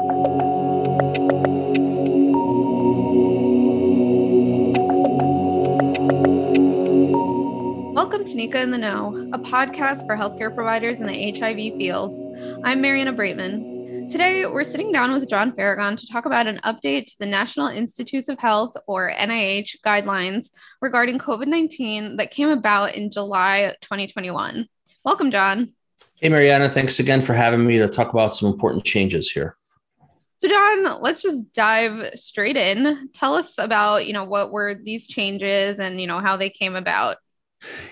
Welcome to NECA in the Know, a podcast for healthcare providers in the HIV field. I'm Mariana Breitman. Today, we're sitting down with John Farragon to talk about an update to the National Institutes of Health, or NIH, guidelines regarding COVID 19 that came about in July 2021. Welcome, John. Hey, Mariana. Thanks again for having me to talk about some important changes here. So, John, let's just dive straight in. Tell us about, you know, what were these changes and, you know, how they came about.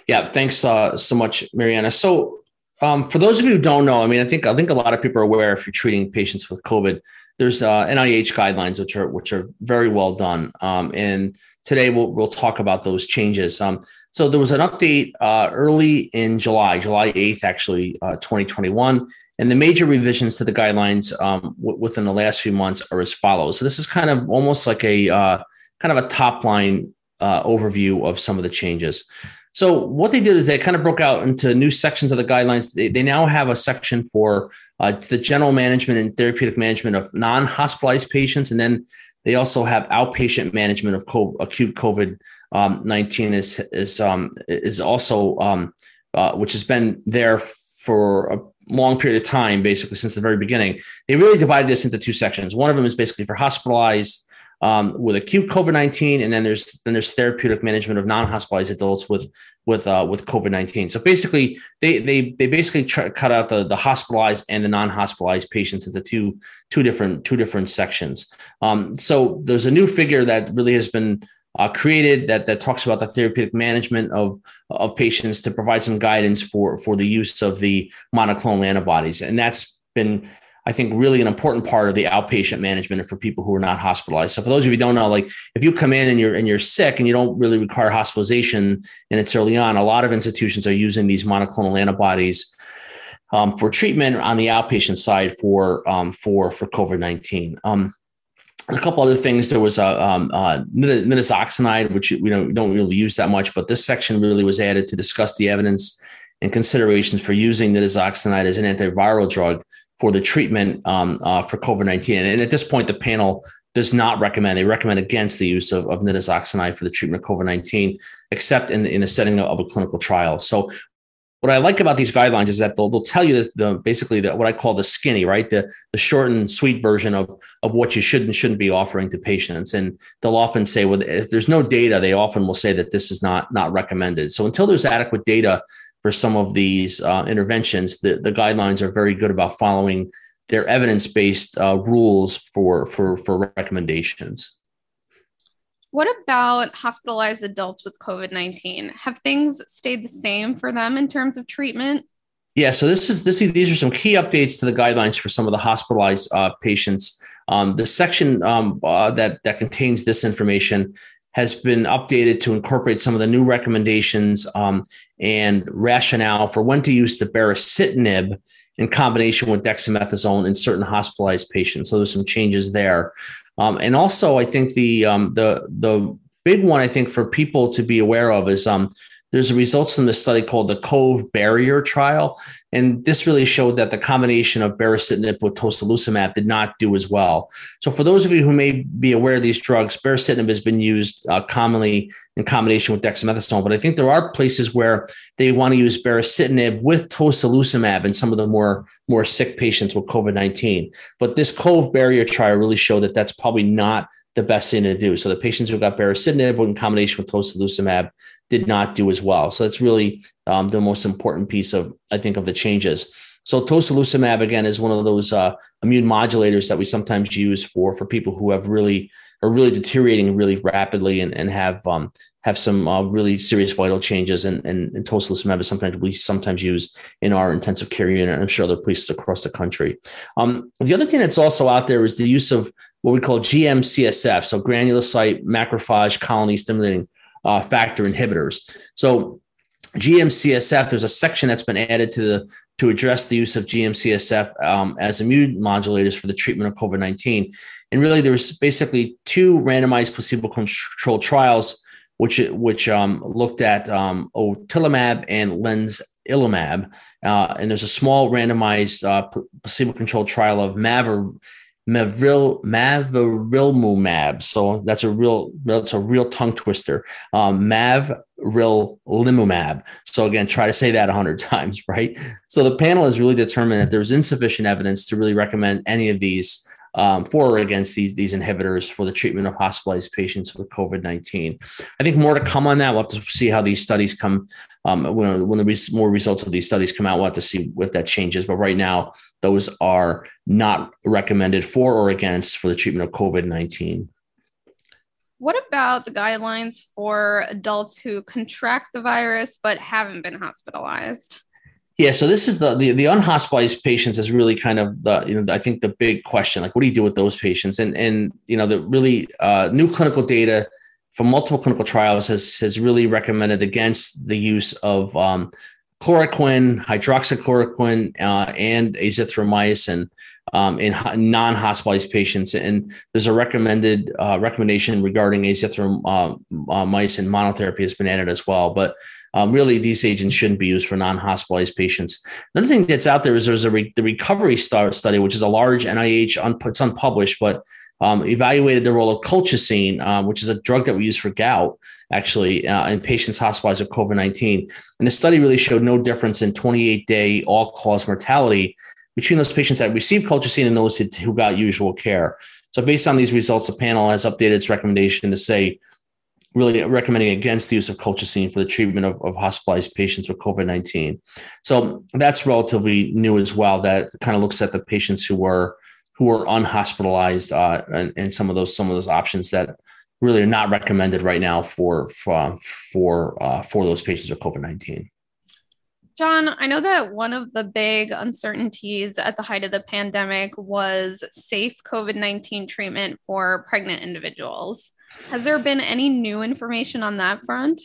Yeah, thanks uh, so much, Mariana. So, um, for those of you who don't know, I mean, I think I think a lot of people are aware if you're treating patients with COVID, there's uh, NIH guidelines which are which are very well done. Um, and today we'll we'll talk about those changes. Um, so there was an update uh, early in July, July 8th, actually, uh, 2021. And the major revisions to the guidelines um, w- within the last few months are as follows. So this is kind of almost like a uh, kind of a top line uh, overview of some of the changes. So what they did is they kind of broke out into new sections of the guidelines. They, they now have a section for uh, the general management and therapeutic management of non-hospitalized patients, and then they also have outpatient management of acute COVID um, 19 is is um, is also um, uh, which has been there for a long period of time, basically since the very beginning. They really divided this into two sections. One of them is basically for hospitalized um, with acute COVID nineteen, and then there's then there's therapeutic management of non hospitalized adults with with uh, with COVID nineteen. So basically, they they they basically try, cut out the the hospitalized and the non hospitalized patients into two two different two different sections. Um, so there's a new figure that really has been uh, created that that talks about the therapeutic management of of patients to provide some guidance for for the use of the monoclonal antibodies, and that's been I think really an important part of the outpatient management for people who are not hospitalized. So for those of you who don't know, like if you come in and you're and you're sick and you don't really require hospitalization and it's early on, a lot of institutions are using these monoclonal antibodies um, for treatment on the outpatient side for um, for for COVID nineteen. Um, a couple other things. There was a um, uh, nitazoxanide, which we don't, don't really use that much, but this section really was added to discuss the evidence and considerations for using nitazoxanide as an antiviral drug for the treatment um, uh, for COVID 19. And at this point, the panel does not recommend, they recommend against the use of, of for the treatment of COVID 19, except in, in the setting of a clinical trial. So what I like about these guidelines is that they'll, they'll tell you the, basically the, what I call the skinny, right? The, the short and sweet version of, of what you should and shouldn't be offering to patients. And they'll often say, well, if there's no data, they often will say that this is not, not recommended. So until there's adequate data for some of these uh, interventions, the, the guidelines are very good about following their evidence-based uh, rules for, for, for recommendations. What about hospitalized adults with COVID 19? Have things stayed the same for them in terms of treatment? Yeah, so this is this. These are some key updates to the guidelines for some of the hospitalized uh, patients. Um, the section um, uh, that that contains this information has been updated to incorporate some of the new recommendations um, and rationale for when to use the baricitinib in combination with dexamethasone in certain hospitalized patients. So there's some changes there. Um, and also, I think the um, the the big one I think for people to be aware of is um, there's a results from this study called the COV-BARRIER Trial, and this really showed that the combination of baricitinib with tocilizumab did not do as well. So, for those of you who may be aware of these drugs, baricitinib has been used uh, commonly in combination with dexamethasone, but I think there are places where they want to use baricitinib with tocilizumab in some of the more more sick patients with COVID nineteen. But this COV-BARRIER Trial really showed that that's probably not the best thing to do. So the patients who got baricitinib in combination with tocilizumab did not do as well. So that's really um, the most important piece of, I think, of the changes. So tocilizumab again is one of those uh, immune modulators that we sometimes use for for people who have really are really deteriorating really rapidly and, and have um, have some uh, really serious vital changes. And, and, and tocilizumab is sometimes we sometimes use in our intensive care unit. I'm sure other places across the country. Um, the other thing that's also out there is the use of what we call GM-CSF, so granulocyte macrophage colony stimulating uh, factor inhibitors. So GM-CSF, there's a section that's been added to the to address the use of GM-CSF um, as immune modulators for the treatment of COVID-19. And really, there's basically two randomized placebo-controlled trials, which which um, looked at um, otilimab and lenzilumab. Uh, and there's a small randomized uh, placebo-controlled trial of maver mavril, mavrilimumab. So that's a real that's a real tongue twister. Um, mavrilimumab. So again, try to say that hundred times, right? So the panel has really determined that there's insufficient evidence to really recommend any of these um, for or against these these inhibitors for the treatment of hospitalized patients with COVID nineteen. I think more to come on that. We'll have to see how these studies come um, when when the res- more results of these studies come out. We'll have to see if that changes. But right now, those are not recommended for or against for the treatment of COVID nineteen. What about the guidelines for adults who contract the virus but haven't been hospitalized? Yeah, so this is the, the the unhospitalized patients is really kind of the you know I think the big question like what do you do with those patients and and you know the really uh, new clinical data from multiple clinical trials has has really recommended against the use of um, chloroquine, hydroxychloroquine, uh, and azithromycin um, in non-hospitalized patients. And there's a recommended uh, recommendation regarding azithromycin uh, monotherapy has been added as well. But um, really, these agents shouldn't be used for non-hospitalized patients. Another thing that's out there is there's a re- the recovery star study, which is a large NIH, un- it's unpublished, but um, evaluated the role of colchicine, um, which is a drug that we use for gout, actually, uh, in patients hospitalized with COVID 19. And the study really showed no difference in 28 day all cause mortality between those patients that received colchicine and those who got usual care. So, based on these results, the panel has updated its recommendation to say really recommending against the use of colchicine for the treatment of, of hospitalized patients with COVID 19. So that's relatively new as well. That kind of looks at the patients who were who were unhospitalized uh, and, and some of those some of those options that really are not recommended right now for for for, uh, for those patients with COVID 19. John, I know that one of the big uncertainties at the height of the pandemic was safe COVID 19 treatment for pregnant individuals. Has there been any new information on that front?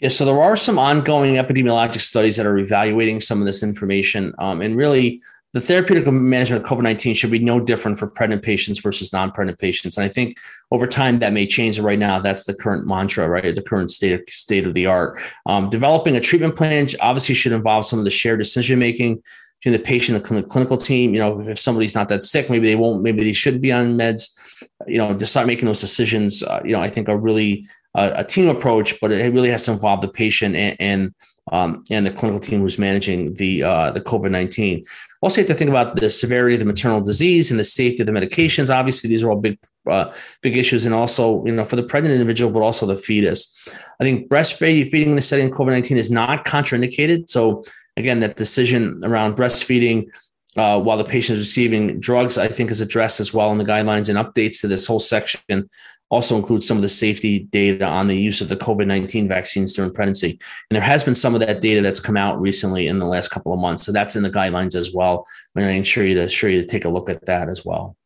Yeah, so there are some ongoing epidemiologic studies that are evaluating some of this information. Um, and really, the therapeutic management of COVID 19 should be no different for pregnant patients versus non pregnant patients. And I think over time that may change. Right now, that's the current mantra, right? The current state of, state of the art. Um, developing a treatment plan obviously should involve some of the shared decision making between the patient and the clinical team. You know, if somebody's not that sick, maybe they won't, maybe they shouldn't be on meds. You know, to start making those decisions, uh, you know, I think are really uh, a team approach, but it really has to involve the patient and, and um, and the clinical team who's managing the uh, the COVID nineteen. Also, have to think about the severity of the maternal disease and the safety of the medications. Obviously, these are all big uh, big issues, and also you know for the pregnant individual, but also the fetus. I think breastfeeding in the setting of COVID nineteen is not contraindicated. So again, that decision around breastfeeding. Uh, while the patient is receiving drugs, I think is addressed as well in the guidelines and updates to this whole section also includes some of the safety data on the use of the COVID 19 vaccines during pregnancy. And there has been some of that data that's come out recently in the last couple of months. So that's in the guidelines as well. And I ensure you to assure you to take a look at that as well.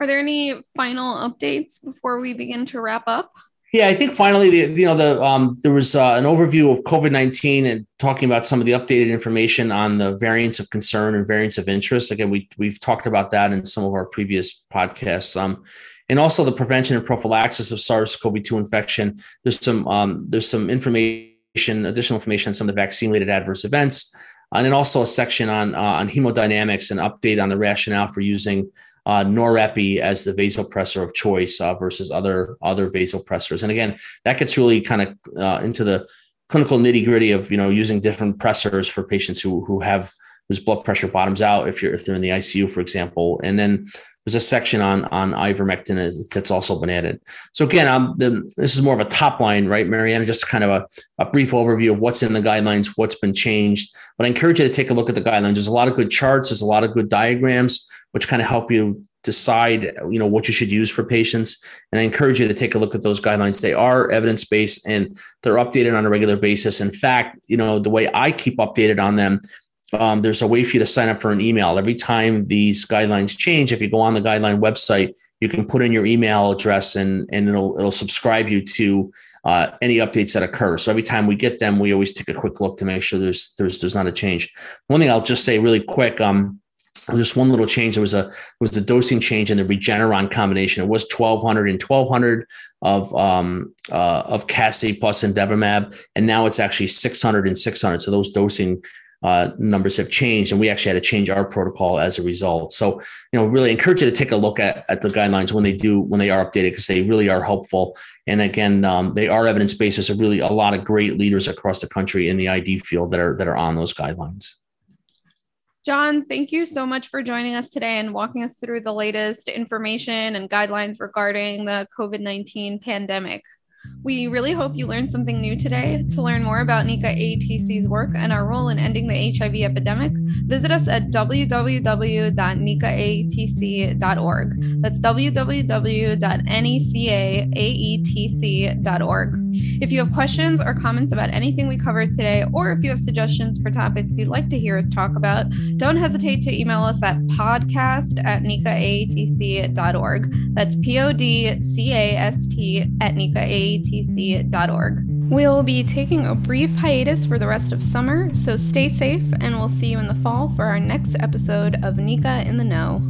Are there any final updates before we begin to wrap up? Yeah, I think finally, the, you know, the um, there was uh, an overview of COVID nineteen and talking about some of the updated information on the variants of concern and variants of interest. Again, we we've talked about that in some of our previous podcasts. Um, and also the prevention and prophylaxis of SARS-CoV-2 infection. There's some um, there's some information, additional information on some of the vaccine-related adverse events, and then also a section on uh, on hemodynamics and update on the rationale for using uh, norepi as the vasopressor of choice uh, versus other other vasopressors. And again, that gets really kind of uh, into the clinical nitty gritty of you know using different pressors for patients who who have whose blood pressure bottoms out if you're if they're in the ICU, for example, and then there's a section on on ivermectin that's also been added. So again, um, the, this is more of a top line, right, Mariana? Just kind of a, a brief overview of what's in the guidelines, what's been changed. But I encourage you to take a look at the guidelines. There's a lot of good charts. There's a lot of good diagrams, which kind of help you decide, you know, what you should use for patients. And I encourage you to take a look at those guidelines. They are evidence based and they're updated on a regular basis. In fact, you know, the way I keep updated on them um, there's a way for you to sign up for an email. Every time these guidelines change, if you go on the guideline website, you can put in your email address and, and it'll, it'll subscribe you to uh, any updates that occur. So every time we get them, we always take a quick look to make sure there's there's there's not a change. One thing I'll just say really quick, um, just one little change. There was a was a dosing change in the Regeneron combination. It was 1200 and 1200 of um, uh, of Cassie plus Imdevimab, and now it's actually 600 and 600. So those dosing uh, numbers have changed, and we actually had to change our protocol as a result. So, you know, really encourage you to take a look at, at the guidelines when they do when they are updated because they really are helpful. And again, um, they are evidence based. There's really a lot of great leaders across the country in the ID field that are that are on those guidelines. John, thank you so much for joining us today and walking us through the latest information and guidelines regarding the COVID 19 pandemic. We really hope you learned something new today. To learn more about NECA AETC's work and our role in ending the HIV epidemic, visit us at www.necaetc.org. That's www.necaetc.org. If you have questions or comments about anything we covered today, or if you have suggestions for topics you'd like to hear us talk about, don't hesitate to email us at podcast at necaetc.org. That's P O D C A S T at necaetc.org. We'll be taking a brief hiatus for the rest of summer, so stay safe and we'll see you in the fall for our next episode of NECA in the Know.